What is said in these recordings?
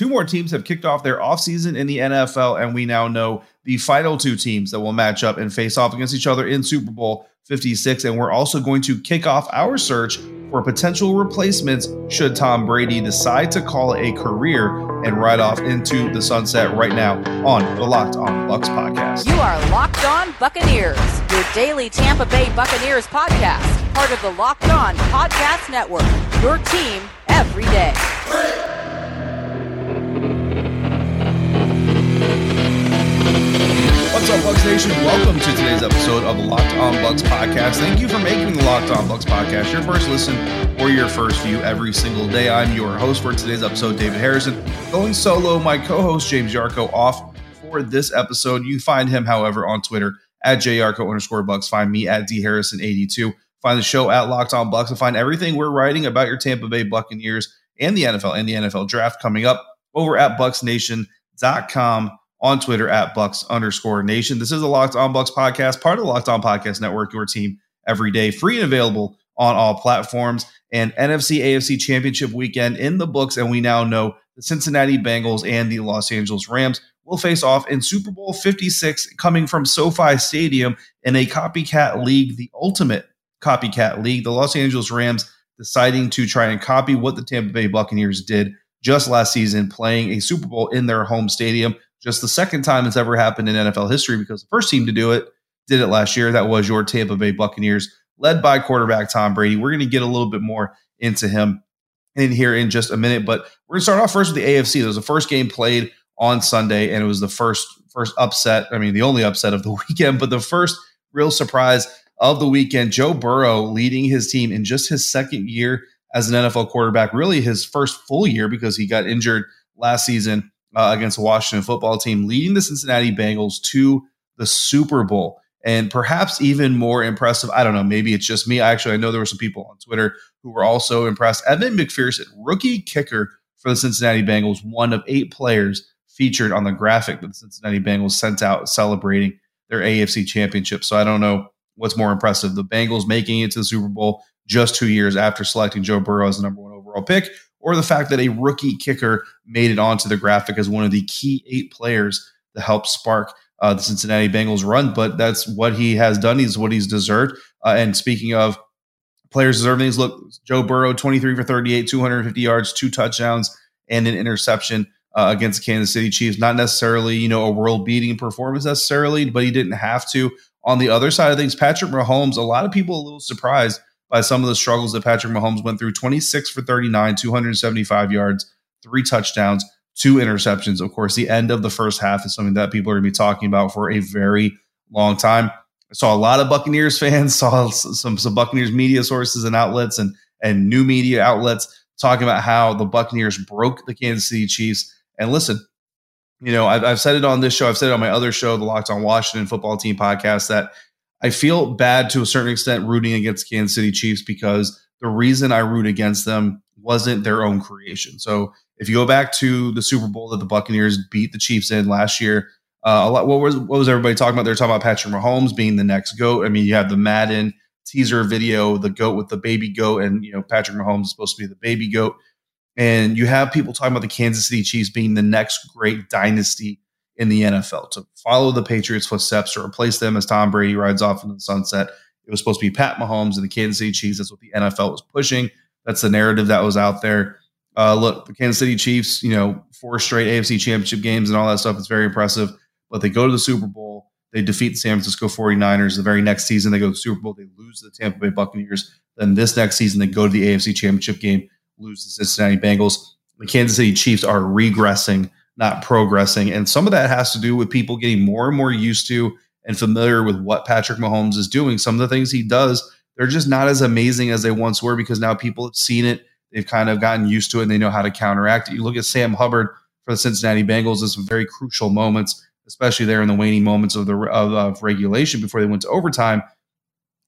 Two more teams have kicked off their offseason in the NFL, and we now know the final two teams that will match up and face off against each other in Super Bowl 56. And we're also going to kick off our search for potential replacements should Tom Brady decide to call it a career and ride off into the sunset right now on the Locked On Bucs podcast. You are Locked On Buccaneers, your daily Tampa Bay Buccaneers podcast, part of the Locked On Podcast Network, your team every day. What's up, Bucs Nation? Welcome to today's episode of Locked On Bucs podcast. Thank you for making the Locked On Bucs podcast your first listen or your first view every single day. I'm your host for today's episode, David Harrison. Going solo, my co-host James Yarcho off for this episode. You find him, however, on Twitter at jyarcho underscore bucs. Find me at dharrison82. Find the show at Locked On Bucs and find everything we're writing about your Tampa Bay Buccaneers and the NFL and the NFL draft coming up over at bucsnation.com on Twitter at Bucs underscore nation. This is a Locked On Bucs podcast, part of the Locked On Podcast Network, your team every day, free and available on all platforms. And NFC AFC Championship weekend in the books. And we now know the Cincinnati Bengals and the Los Angeles Rams will face off in Super Bowl 56, coming from SoFi Stadium in a copycat league, the ultimate copycat league. The Los Angeles Rams deciding to try and copy what the Tampa Bay Buccaneers did just last season, playing a Super Bowl in their home stadium just the second time it's ever happened in NFL history because the first team to do it did it last year. That was your Tampa Bay Buccaneers, led by quarterback Tom Brady. We're going to get a little bit more into him in here in just a minute, but we're going to start off first with the AFC. There was the first game played on Sunday, and it was the first first upset. I mean, the only upset of the weekend, but the first real surprise of the weekend. Joe Burrow leading his team in just his second year as an NFL quarterback, really his first full year because he got injured last season uh, against the Washington football team, leading the Cincinnati Bengals to the Super Bowl. And perhaps even more impressive, I don't know, maybe it's just me. Actually, I know there were some people on Twitter who were also impressed. Evan McPherson, rookie kicker for the Cincinnati Bengals, one of eight players featured on the graphic that the Cincinnati Bengals sent out celebrating their AFC championship. So I don't know what's more impressive the Bengals making it to the Super Bowl just two years after selecting Joe Burrow as the number one overall pick, or the fact that a rookie kicker made it onto the graphic as one of the key eight players to help spark uh, the Cincinnati Bengals run. But that's what he has done. He's what he's deserved. Uh, and speaking of players deserving things, look, Joe Burrow, 23 for 38, 250 yards, two touchdowns, and an interception. Uh, against the Kansas City Chiefs, not necessarily you know a world beating performance necessarily, but he didn't have to. On the other side of things, Patrick Mahomes, a lot of people a little surprised by some of the struggles that Patrick Mahomes went through 26 for 39, 275 yards, three touchdowns, two interceptions. Of course, the end of the first half is something that people are going to be talking about for a very long time. I saw a lot of Buccaneers fans, saw some, some Buccaneers media sources and outlets and, and new media outlets talking about how the Buccaneers broke the Kansas City Chiefs. And listen, you know, I've, I've said it on this show, I've said it on my other show, the Locked on Washington football team podcast, that I feel bad to a certain extent rooting against Kansas City Chiefs because the reason I root against them wasn't their own creation. So if you go back to the Super Bowl that the Buccaneers beat the Chiefs in last year, uh, a lot. What was what was everybody talking about? They're talking about Patrick Mahomes being the next goat. I mean, you have the Madden teaser video, the goat with the baby goat, and you know Patrick Mahomes is supposed to be the baby goat. And you have people talking about the Kansas City Chiefs being the next great dynasty in the NFL to follow the Patriots' footsteps to replace them as Tom Brady rides off into the sunset. It was supposed to be Pat Mahomes and the Kansas City Chiefs. That's what the NFL was pushing. That's the narrative that was out there. Uh, look, the Kansas City Chiefs, you know, four straight AFC championship games and all that stuff. It's very impressive. But they go to the Super Bowl. They defeat the San Francisco 49ers. The very next season, they go to the Super Bowl. They lose to the Tampa Bay Buccaneers. Then this next season, they go to the AFC championship game, lose the Cincinnati Bengals. The Kansas City Chiefs are regressing not progressing. And some of that has to do with people getting more and more used to and familiar with what Patrick Mahomes is doing. Some of the things he does, they're just not as amazing as they once were because now people have seen it. They've kind of gotten used to it and they know how to counteract it. You look at Sam Hubbard for the Cincinnati Bengals, there's some very crucial moments, especially there in the waning moments of the of, of regulation before they went to overtime.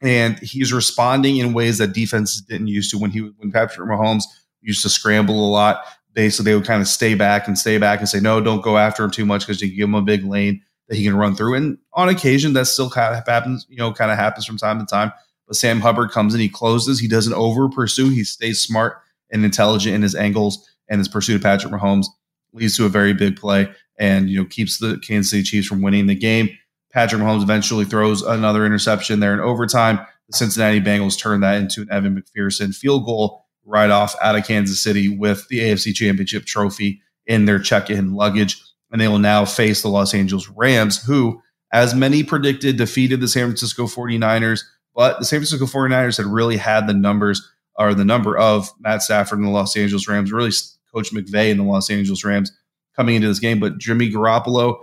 And he's responding in ways that defenses didn't used to when he when Patrick Mahomes used to scramble a lot so they would kind of stay back and stay back and say no, don't go after him too much because you give him a big lane that he can run through. And on occasion, that still kind of happens, you know, kind of happens from time to time. But Sam Hubbard comes in, he closes, he doesn't over pursue, he stays smart and intelligent in his angles and his pursuit of Patrick Mahomes leads to a very big play and you know keeps the Kansas City Chiefs from winning the game. Patrick Mahomes eventually throws another interception there in overtime. The Cincinnati Bengals turn that into an Evan McPherson field goal right off out of Kansas City with the AFC Championship trophy in their check-in luggage. And they will now face the Los Angeles Rams, who, as many predicted, defeated the San Francisco 49ers. But the San Francisco 49ers had really had the numbers or the number of Matt Stafford and the Los Angeles Rams, really Coach McVay and the Los Angeles Rams coming into this game. But Jimmy Garoppolo,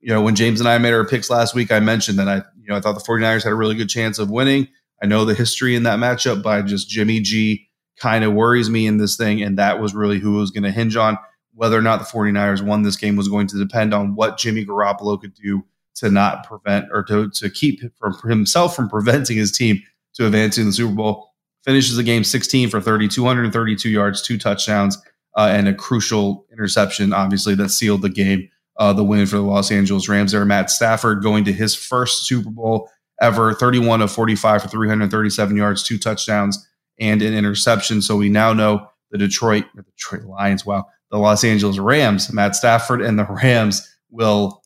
you know, when James and I made our picks last week, I mentioned that I, you know, I thought the 49ers had a really good chance of winning. I know the history in that matchup, by just Jimmy G kind of worries me in this thing. And that was really who was going to hinge on. Whether or not the 49ers won this game was going to depend on what Jimmy Garoppolo could do to not prevent or to, to keep from himself from preventing his team to advancing the Super Bowl. Finishes the game 16 for 30, 232 yards, two touchdowns, uh, and a crucial interception, obviously, that sealed the game, uh, the win for the Los Angeles Rams there. Matt Stafford going to his first Super Bowl ever, 31 of 45 for 337 yards, two touchdowns, and an interception. So we now know the Detroit, the Detroit Lions, wow, the Los Angeles Rams, Matt Stafford and the Rams will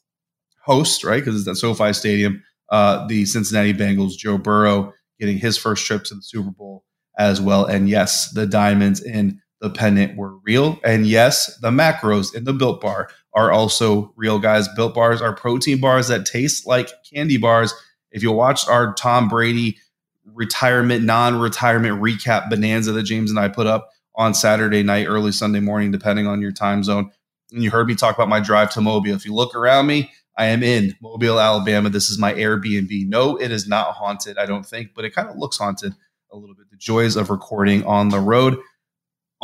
host, right? Because it's at SoFi Stadium, uh, the Cincinnati Bengals, Joe Burrow getting his first trip to the Super Bowl as well. And yes, the diamonds in the pennant were real. And yes, the macros in the built bar are also real, guys. Built bars are protein bars that taste like candy bars. If you watched our Tom Brady retirement, non retirement recap bonanza that James and I put up on Saturday night, early Sunday morning, depending on your time zone, and you heard me talk about my drive to Mobile. If you look around me, I am in Mobile, Alabama. This is my Airbnb. No, it is not haunted, I don't think, but it kind of looks haunted a little bit. The joys of recording on the road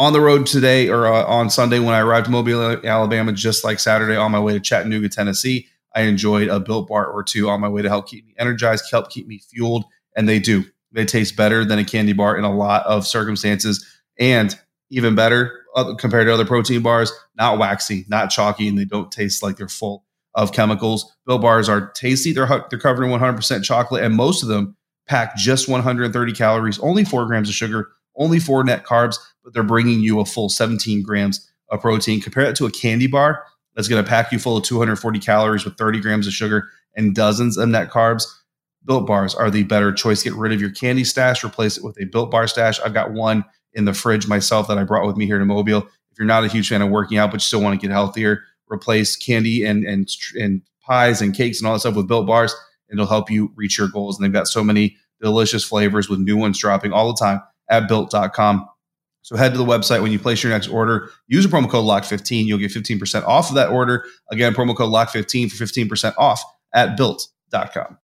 on the road today or uh, on Sunday when I arrived in Mobile, Alabama, just like Saturday on my way to Chattanooga, Tennessee. I enjoyed a built bar or two on my way to help keep me energized, help keep me fueled. And they do. They taste better than a candy bar in a lot of circumstances. And even better uh, compared to other protein bars, not waxy, not chalky, and they don't taste like they're full of chemicals. Built bars are tasty. They're, they're covered in 100% chocolate, and most of them pack just 130 calories, only four grams of sugar, only four net carbs, but they're bringing you a full 17 grams of protein. Compare that to a candy bar that's going to pack you full of 240 calories with 30 grams of sugar and dozens of net carbs. Built bars are the better choice. Get rid of your candy stash, replace it with a built bar stash. I've got one in the fridge myself that I brought with me here to Mobile. If you're not a huge fan of working out, but you still want to get healthier, replace candy and and and pies and cakes and all that stuff with built bars. It'll help you reach your goals. And they've got so many delicious flavors with new ones dropping all the time at built.com. So head to the website when you place your next order. Use a promo code LOCK15. You'll get 15% off of that order. Again, promo code LOCK15 for 15% off at built.com.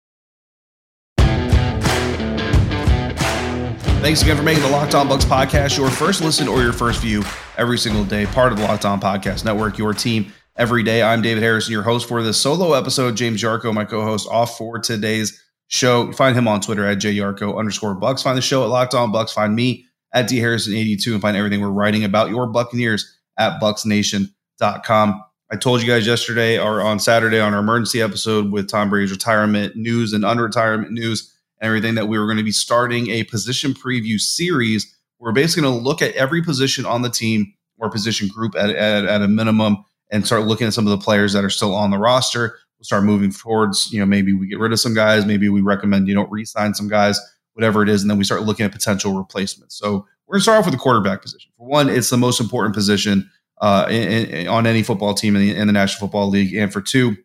Thanks again for making the Locked On Bucs podcast your first listen or your first view every single day. Part of the Locked On Podcast Network, your team every day. I'm David Harrison, your host for this solo episode. James Yarcho, my co-host, off for today's show. Find him on Twitter at jyarcho underscore bucs. Find the show at Locked On Bucs. Find me at D Harrison 82 and find everything we're writing about your Buccaneers at bucsnation.com. I told you guys yesterday or on Saturday on our emergency episode with Tom Brady's retirement news and unretirement news and everything that we were going to be starting a position preview series. We're basically going to look at every position on the team or position group at, at, at a minimum and start looking at some of the players that are still on the roster. We'll start moving towards, you know, maybe we get rid of some guys, maybe we recommend you don't re-sign some guys, whatever it is, and then we start looking at potential replacements. So we're going to start off with the quarterback position. For one, it's the most important position uh, in, in, on any football team in the, in the National Football League, and for two,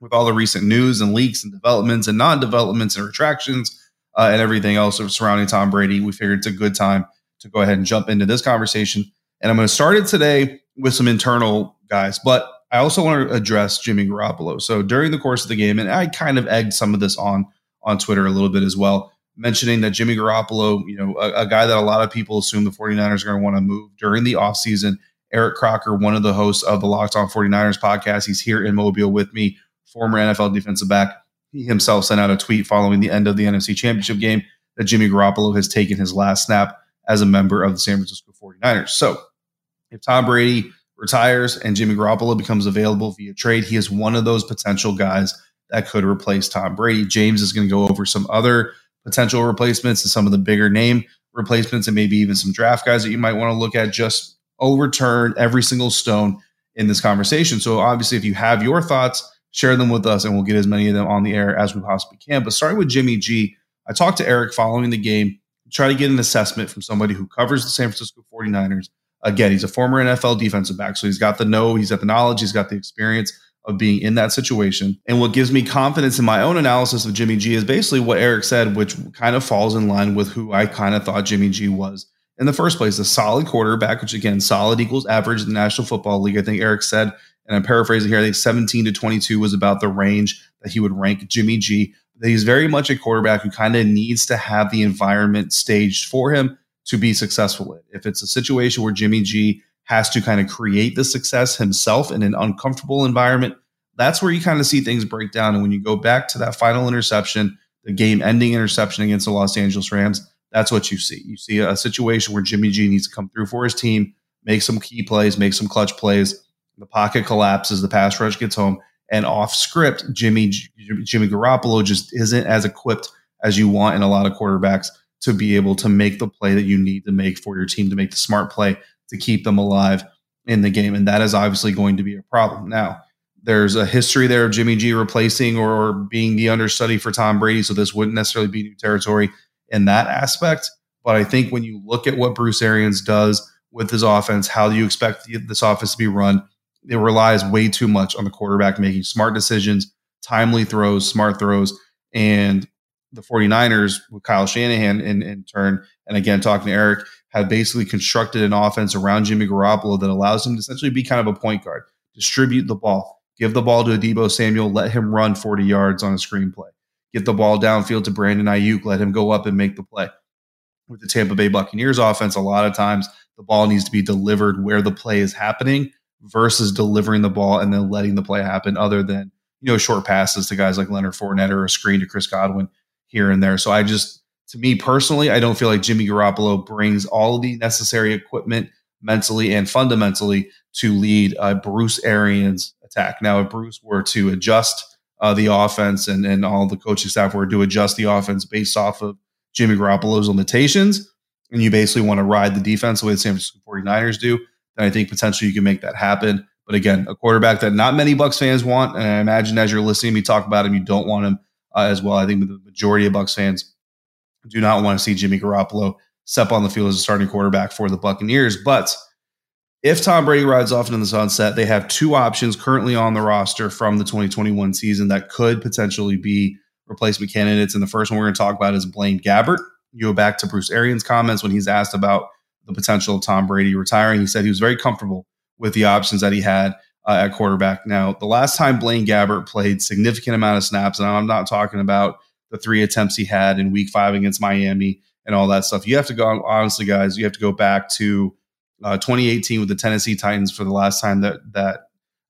with all the recent news and leaks and developments and non-developments and retractions uh, and everything else surrounding Tom Brady, we figured it's a good time to go ahead and jump into this conversation. And I'm going to start it today with some internal guys, but I also want to address Jimmy Garoppolo. So during the course of the game, and I kind of egged some of this on on Twitter a little bit as well, mentioning that Jimmy Garoppolo, you know, a, a guy that a lot of people assume the 49ers are going to want to move during the offseason. Eric Crocker, one of the hosts of the Locked On 49ers podcast, he's here in Mobile with me former NFL defensive back. He himself sent out a tweet following the end of the NFC Championship game that Jimmy Garoppolo has taken his last snap as a member of the San Francisco 49ers. So if Tom Brady retires and Jimmy Garoppolo becomes available via trade, he is one of those potential guys that could replace Tom Brady. James is going to go over some other potential replacements and some of the bigger name replacements and maybe even some draft guys that you might want to look at. Just overturn every single stone in this conversation. So obviously, if you have your thoughts, share them with us, and we'll get as many of them on the air as we possibly can. But starting with Jimmy G, I talked to Eric following the game, try to get an assessment from somebody who covers the San Francisco 49ers. Again, he's a former NFL defensive back, so he's got the know, he's got the knowledge, he's got the experience of being in that situation. And what gives me confidence in my own analysis of Jimmy G is basically what Eric said, which kind of falls in line with who I kind of thought Jimmy G was in the first place. A solid quarterback, which again, solid equals average in the National Football League. I think Eric said, and I'm paraphrasing here, I think 17 to 22 was about the range that he would rank Jimmy G. He's very much a quarterback who kind of needs to have the environment staged for him to be successful in. If it's a situation where Jimmy G has to kind of create the success himself in an uncomfortable environment, that's where you kind of see things break down. And when you go back to that final interception, the game ending interception against the Los Angeles Rams, that's what you see. You see a situation where Jimmy G needs to come through for his team, make some key plays, make some clutch plays. The pocket collapses, the pass rush gets home, and off script, Jimmy Jimmy Garoppolo just isn't as equipped as you want in a lot of quarterbacks to be able to make the play that you need to make for your team to make the smart play to keep them alive in the game, and that is obviously going to be a problem. Now, there's a history there of Jimmy G replacing or being the understudy for Tom Brady, so this wouldn't necessarily be new territory in that aspect. But I think when you look at what Bruce Arians does with his offense, how do you expect this offense to be run? It relies way too much on the quarterback making smart decisions, timely throws, smart throws. And the 49ers with Kyle Shanahan in, in turn, and again, talking to Eric, have basically constructed an offense around Jimmy Garoppolo that allows him to essentially be kind of a point guard, distribute the ball, give the ball to Deebo Samuel, let him run 40 yards on a screenplay get the ball downfield to Brandon Aiyuk, let him go up and make the play. With the Tampa Bay Buccaneers offense, a lot of times the ball needs to be delivered where the play is happening versus delivering the ball and then letting the play happen, other than you know short passes to guys like Leonard Fournette or a screen to Chris Godwin here and there. So I just, to me personally, I don't feel like Jimmy Garoppolo brings all the necessary equipment mentally and fundamentally to lead uh, Bruce Arians' attack. Now, if Bruce were to adjust uh, the offense and, and all the coaching staff were to adjust the offense based off of Jimmy Garoppolo's limitations, and you basically want to ride the defense the way the San Francisco 49ers do, then I think potentially you can make that happen. But again, a quarterback that not many Bucs fans want, and I imagine as you're listening to me talk about him, you don't want him uh, as well. I think the majority of Bucs fans do not want to see Jimmy Garoppolo step on the field as a starting quarterback for the Buccaneers. But if Tom Brady rides off into the sunset, they have two options currently on the roster from the 2021 season that could potentially be replacement candidates. And the first one we're going to talk about is Blaine Gabbert. You go back to Bruce Arians' comments when he's asked about the potential of Tom Brady retiring. He said he was very comfortable with the options that he had uh, at quarterback. Now, the last time Blaine Gabbert played significant amount of snaps, and I'm not talking about the three attempts he had in Week Five against Miami and all that stuff. You have to go honestly, guys. You have to go back to uh, 2018 with the Tennessee Titans for the last time that that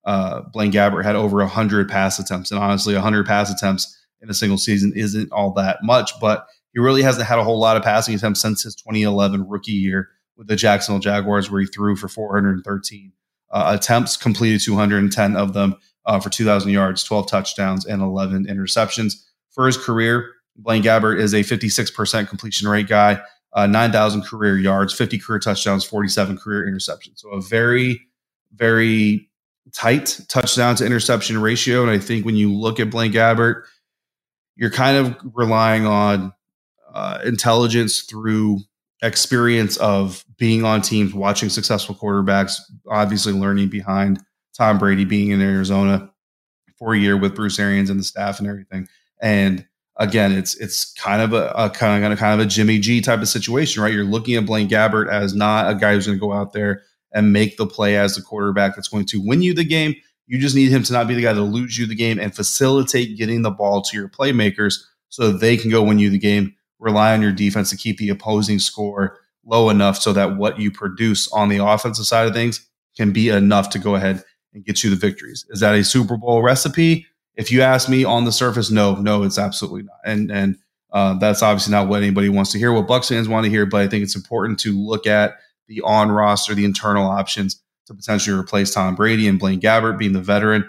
uh, Blaine Gabbert had over 100 pass attempts. And honestly, 100 pass attempts in a single season isn't all that much, but he really hasn't had a whole lot of passing attempts since his 2011 rookie year with the Jacksonville Jaguars, where he threw for 413 uh, attempts, completed 210 of them uh, for 2,000 yards, 12 touchdowns, and 11 interceptions. For his career, Blaine Gabbert is a 56% completion rate guy uh, 9,000 career yards, 50 career touchdowns, 47 career interceptions. So a very, very tight touchdown to interception ratio. And I think when you look at Blaine Gabbert, you're kind of relying on uh, intelligence through experience of being on teams, watching successful quarterbacks, obviously learning behind Tom Brady being in Arizona for a year with Bruce Arians and the staff and everything. And again, it's it's kind of a, a, kind of kind of a Jimmy G type of situation, right? You're looking at Blaine Gabbert as not a guy who's going to go out there and make the play as the quarterback that's going to win you the game. You just need him to not be the guy to lose you the game and facilitate getting the ball to your playmakers so they can go win you the game. Rely on your defense to keep the opposing score low enough so that what you produce on the offensive side of things can be enough to go ahead and get you the victories. Is that a Super Bowl recipe? If you ask me on the surface, no, no, it's absolutely not. And and uh, that's obviously not what anybody wants to hear. What Bucs fans want to hear, but I think it's important to look at the on roster, the internal options to potentially replace Tom Brady and Blaine Gabbert being the veteran.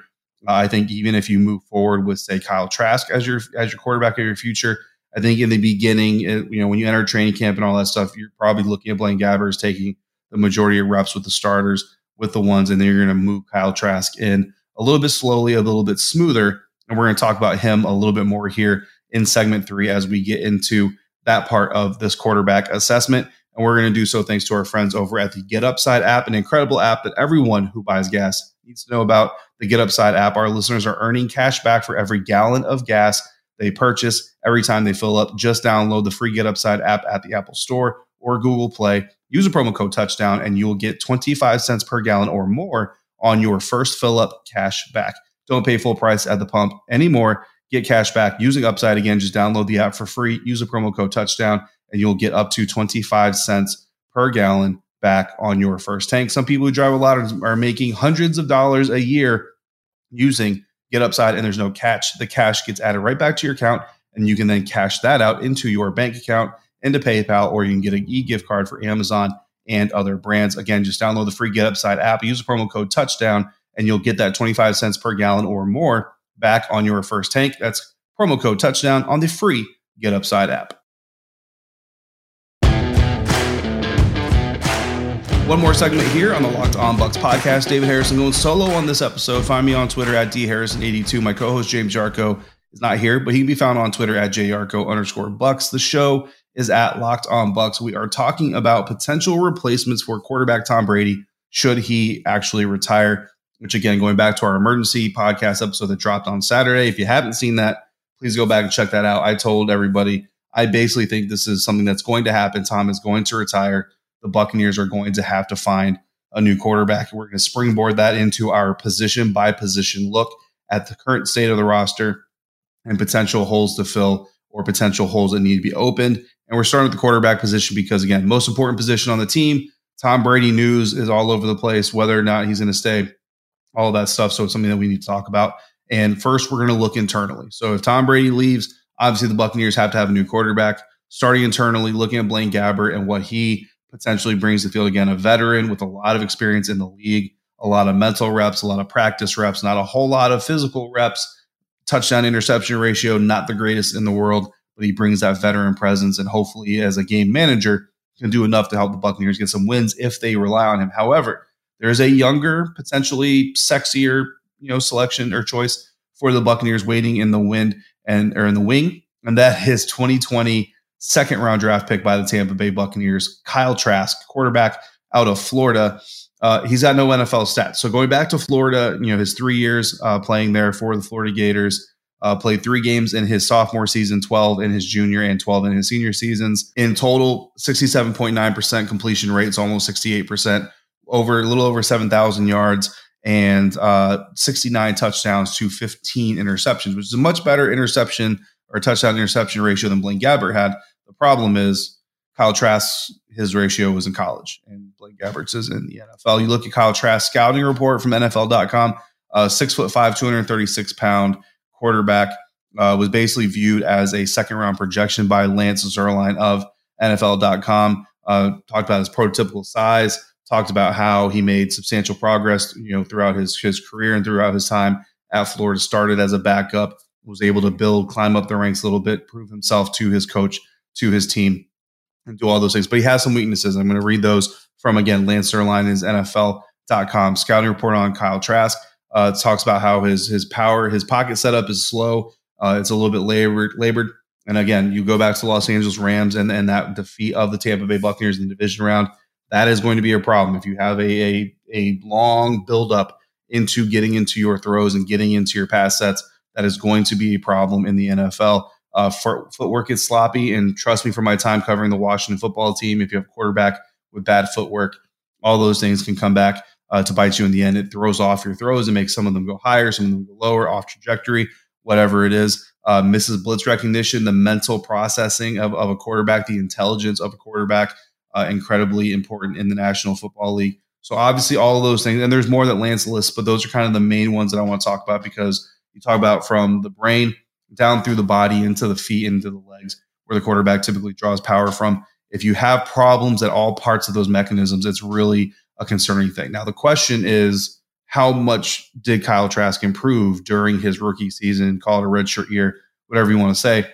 Uh, I think even if you move forward with say Kyle Trask as your as your quarterback of your future, I think in the beginning, uh, you know, when you enter training camp and all that stuff, you're probably looking at Blaine Gabbert as taking the majority of reps with the starters with the ones, and then you're going to move Kyle Trask in a little bit slowly, a little bit smoother. And we're going to talk about him a little bit more here in segment three as we get into that part of this quarterback assessment. And we're going to do so thanks to our friends over at the Get Upside app, an incredible app that everyone who buys gas needs to know about. The Get Upside app, our listeners are earning cash back for every gallon of gas they purchase every time they fill up. Just download the free Get Upside app at the Apple Store or Google Play. Use a promo code touchdown and you will get 25 cents per gallon or more on your first fill up cash back. Don't pay full price at the pump anymore. Get cash back using Upside again. Just download the app for free. Use a promo code touchdown and you'll get up to 25 cents per gallon back on your first tank. Some people who drive a lot are making hundreds of dollars a year using Get Upside, and there's no catch. The cash gets added right back to your account, and you can then cash that out into your bank account, into PayPal, or you can get an e gift card for Amazon and other brands. Again, just download the free Get Upside app, use the promo code touchdown, and you'll get that 25 cents per gallon or more back on your first tank. That's promo code touchdown on the free Get Upside app. One more segment here on the Locked On Bucs podcast. David Harrison going solo on this episode. Find me on Twitter at dharrison82. My co-host James Yarcho is not here, but he can be found on Twitter at jyarcho underscore bucs. The show is at Locked On Bucs. We are talking about potential replacements for quarterback Tom Brady should he actually retire. Which again, going back to our emergency podcast episode that dropped on Saturday. If you haven't seen that, please go back and check that out. I told everybody I basically think this is something that's going to happen. Tom is going to retire the Buccaneers are going to have to find a new quarterback. We're going to springboard that into our position by position look at the current state of the roster and potential holes to fill or potential holes that need to be opened. And we're starting with the quarterback position because, again, most important position on the team. Tom Brady news is all over the place, whether or not he's going to stay, all of that stuff. So it's something that we need to talk about. And first, we're going to look internally. So if Tom Brady leaves, obviously the Buccaneers have to have a new quarterback. Starting internally, looking at Blaine Gabbert and what he potentially brings the field again a veteran with a lot of experience in the league, a lot of mental reps, a lot of practice reps, not a whole lot of physical reps. Touchdown interception ratio, not the greatest in the world, but he brings that veteran presence and hopefully, as a game manager, can do enough to help the Buccaneers get some wins if they rely on him. However, there is a younger, potentially sexier, you know, selection or choice for the Buccaneers waiting in the wind and or in the wing, and that is 2020 second round draft pick by the Tampa Bay Buccaneers, Kyle Trask, quarterback out of Florida. Uh, he's got no NFL stats. So going back to Florida, you know, his three years uh, playing there for the Florida Gators, uh, played three games in his sophomore season, 12 in his junior, and 12 in his senior seasons. In total, 67.9% completion rates, almost 68%, over a little over 7,000 yards, and uh, 69 touchdowns to 15 interceptions, which is a much better interception or touchdown interception ratio than Blaine Gabbert had. The problem is Kyle Trask, his ratio was in college, and Blake Gabbert's is in the NFL. You look at Kyle Trask's scouting report from NFL.com, uh, six foot five, 236 pound quarterback, uh, was basically viewed as a second round projection by Lance Zierlein of NFL.com. Uh, talked about his prototypical size, talked about how he made substantial progress, you know, throughout his his career and throughout his time at Florida. Started as a backup, was able to build, climb up the ranks a little bit, prove himself to his coach to his team and do all those things. But he has some weaknesses. I'm going to read those from again Lance Zierlein, his NFL.com scouting report on Kyle Trask. Uh, talks about how his his power, his pocket setup is slow. Uh, it's a little bit labored, labored. And again, you go back to Los Angeles Rams and, and that defeat of the Tampa Bay Buccaneers in the division round. That is going to be a problem if you have a a, a long buildup into getting into your throws and getting into your pass sets. That is going to be a problem in the NFL. Uh, footwork is sloppy, and trust me, from my time covering the Washington football team, if you have a quarterback with bad footwork, all those things can come back uh, to bite you in the end. It throws off your throws and makes some of them go higher, some of them go lower, off trajectory, whatever it is. Uh, misses blitz recognition, the mental processing of, of a quarterback, the intelligence of a quarterback, uh, incredibly important in the National Football League. So obviously, all of those things, and there's more that Lance lists, but those are kind of the main ones that I want to talk about because you talk about from the brain down through the body into the feet into the legs where the quarterback typically draws power from. If you have problems at all parts of those mechanisms it's really a concerning thing. Now the question is how much did kyle trask improve during his rookie season call it a redshirt year whatever you want to say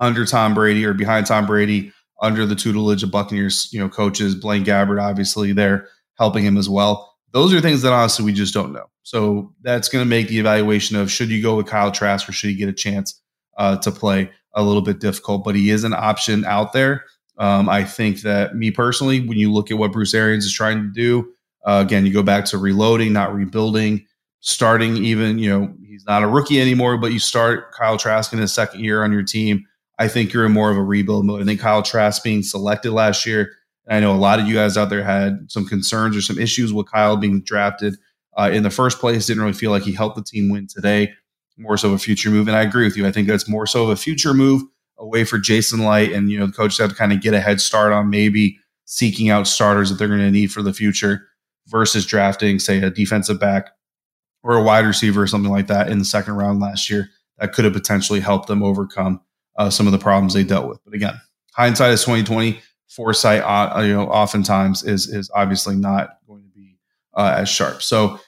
under tom brady or behind tom brady under the tutelage of buccaneers you know coaches blaine gabbert obviously they're helping him as well Those are things that honestly we just don't know. So that's going to make the evaluation of should you go with Kyle Trask or should he get a chance uh, to play a little bit difficult. But he is an option out there. Um, I think that me personally, when you look at what Bruce Arians is trying to do, uh, again, you go back to reloading, not rebuilding, starting even, you know, he's not a rookie anymore, but you start Kyle Trask in his second year on your team. I think you're in more of a rebuild mode. I think Kyle Trask being selected last year, I know a lot of you guys out there had some concerns or some issues with Kyle being drafted uh, in the first place. Didn't really feel like he helped the team win today. More so of a future move, and I agree with you. I think that's more so of a future move away for Jason Licht, and you know the coaches have to kind of get a head start on maybe seeking out starters that they're going to need for the future versus drafting, say, a defensive back or a wide receiver or something like that in the second round last year that could have potentially helped them overcome uh, some of the problems they dealt with. But again, hindsight is twenty twenty. Foresight, uh, you know, oftentimes is is obviously not going to be uh, as sharp. So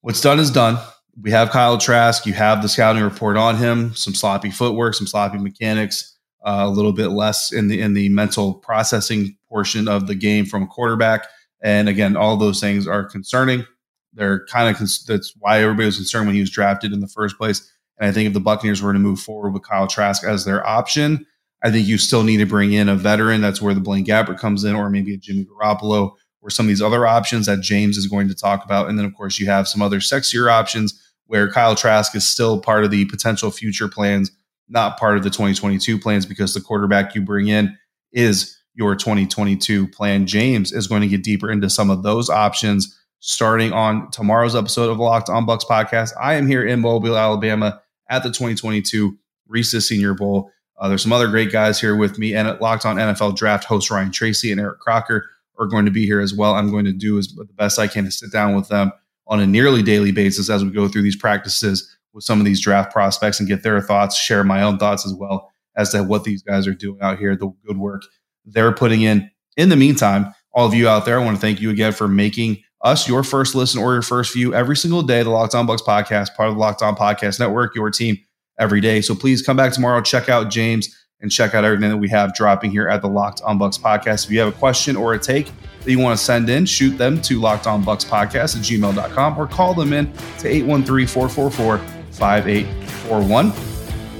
what's done is done. We have Kyle Trask. You have the scouting report on him. Some sloppy footwork, some sloppy mechanics, uh, a little bit less in the in the mental processing portion of the game from a quarterback. And again, all those things are concerning. They're kind of cons- that's why everybody was concerned when he was drafted in the first place. And I think if the Buccaneers were to move forward with Kyle Trask as their option, I think you still need to bring in a veteran. That's where the Blaine Gabbert comes in, or maybe a Jimmy Garoppolo, or some of these other options that James is going to talk about. And then, of course, you have some other sexier options where Kyle Trask is still part of the potential future plans, not part of the 2022 plans, because the quarterback you bring in is your 2022 plan. James is going to get deeper into some of those options starting on tomorrow's episode of Locked on Bucs podcast. I am here in Mobile, Alabama at the 2022 Reese's Senior Bowl. Uh, there's some other great guys here with me, and Locked on NFL Draft host Ryan Tracy and Eric Crocker are going to be here as well. I'm going to do as the best I can to sit down with them on a nearly daily basis as we go through these practices with some of these draft prospects and get their thoughts, share my own thoughts as well as to what these guys are doing out here, the good work they're putting in. In the meantime, all of you out there, I want to thank you again for making us your first listen or your first view every single day. The Locked On Bucs podcast, part of the Locked On Podcast Network, your team every day. So please come back tomorrow, check out James, and check out everything that we have dropping here at the Locked On Bucs podcast. If you have a question or a take that you want to send in, shoot them to Locked On Bucs podcast at gmail.com or call them in to 813 444 5841.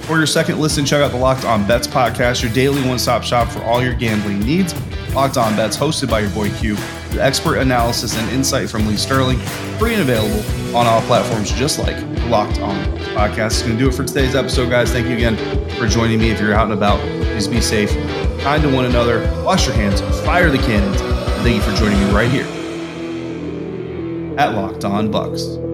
For your second listen, check out the Locked On Bets podcast, your daily one stop shop for all your gambling needs. Locked On Bets, hosted by your boy Q, with expert analysis and insight from Lee Sterling, free and available on all platforms, just like Locked On Podcast. Is going to do it for today's episode, guys. Thank you again for joining me. If you're out and about, please be safe, kind to one another, wash your hands, fire the cannons. And thank you for joining me right here at Locked On Bucs.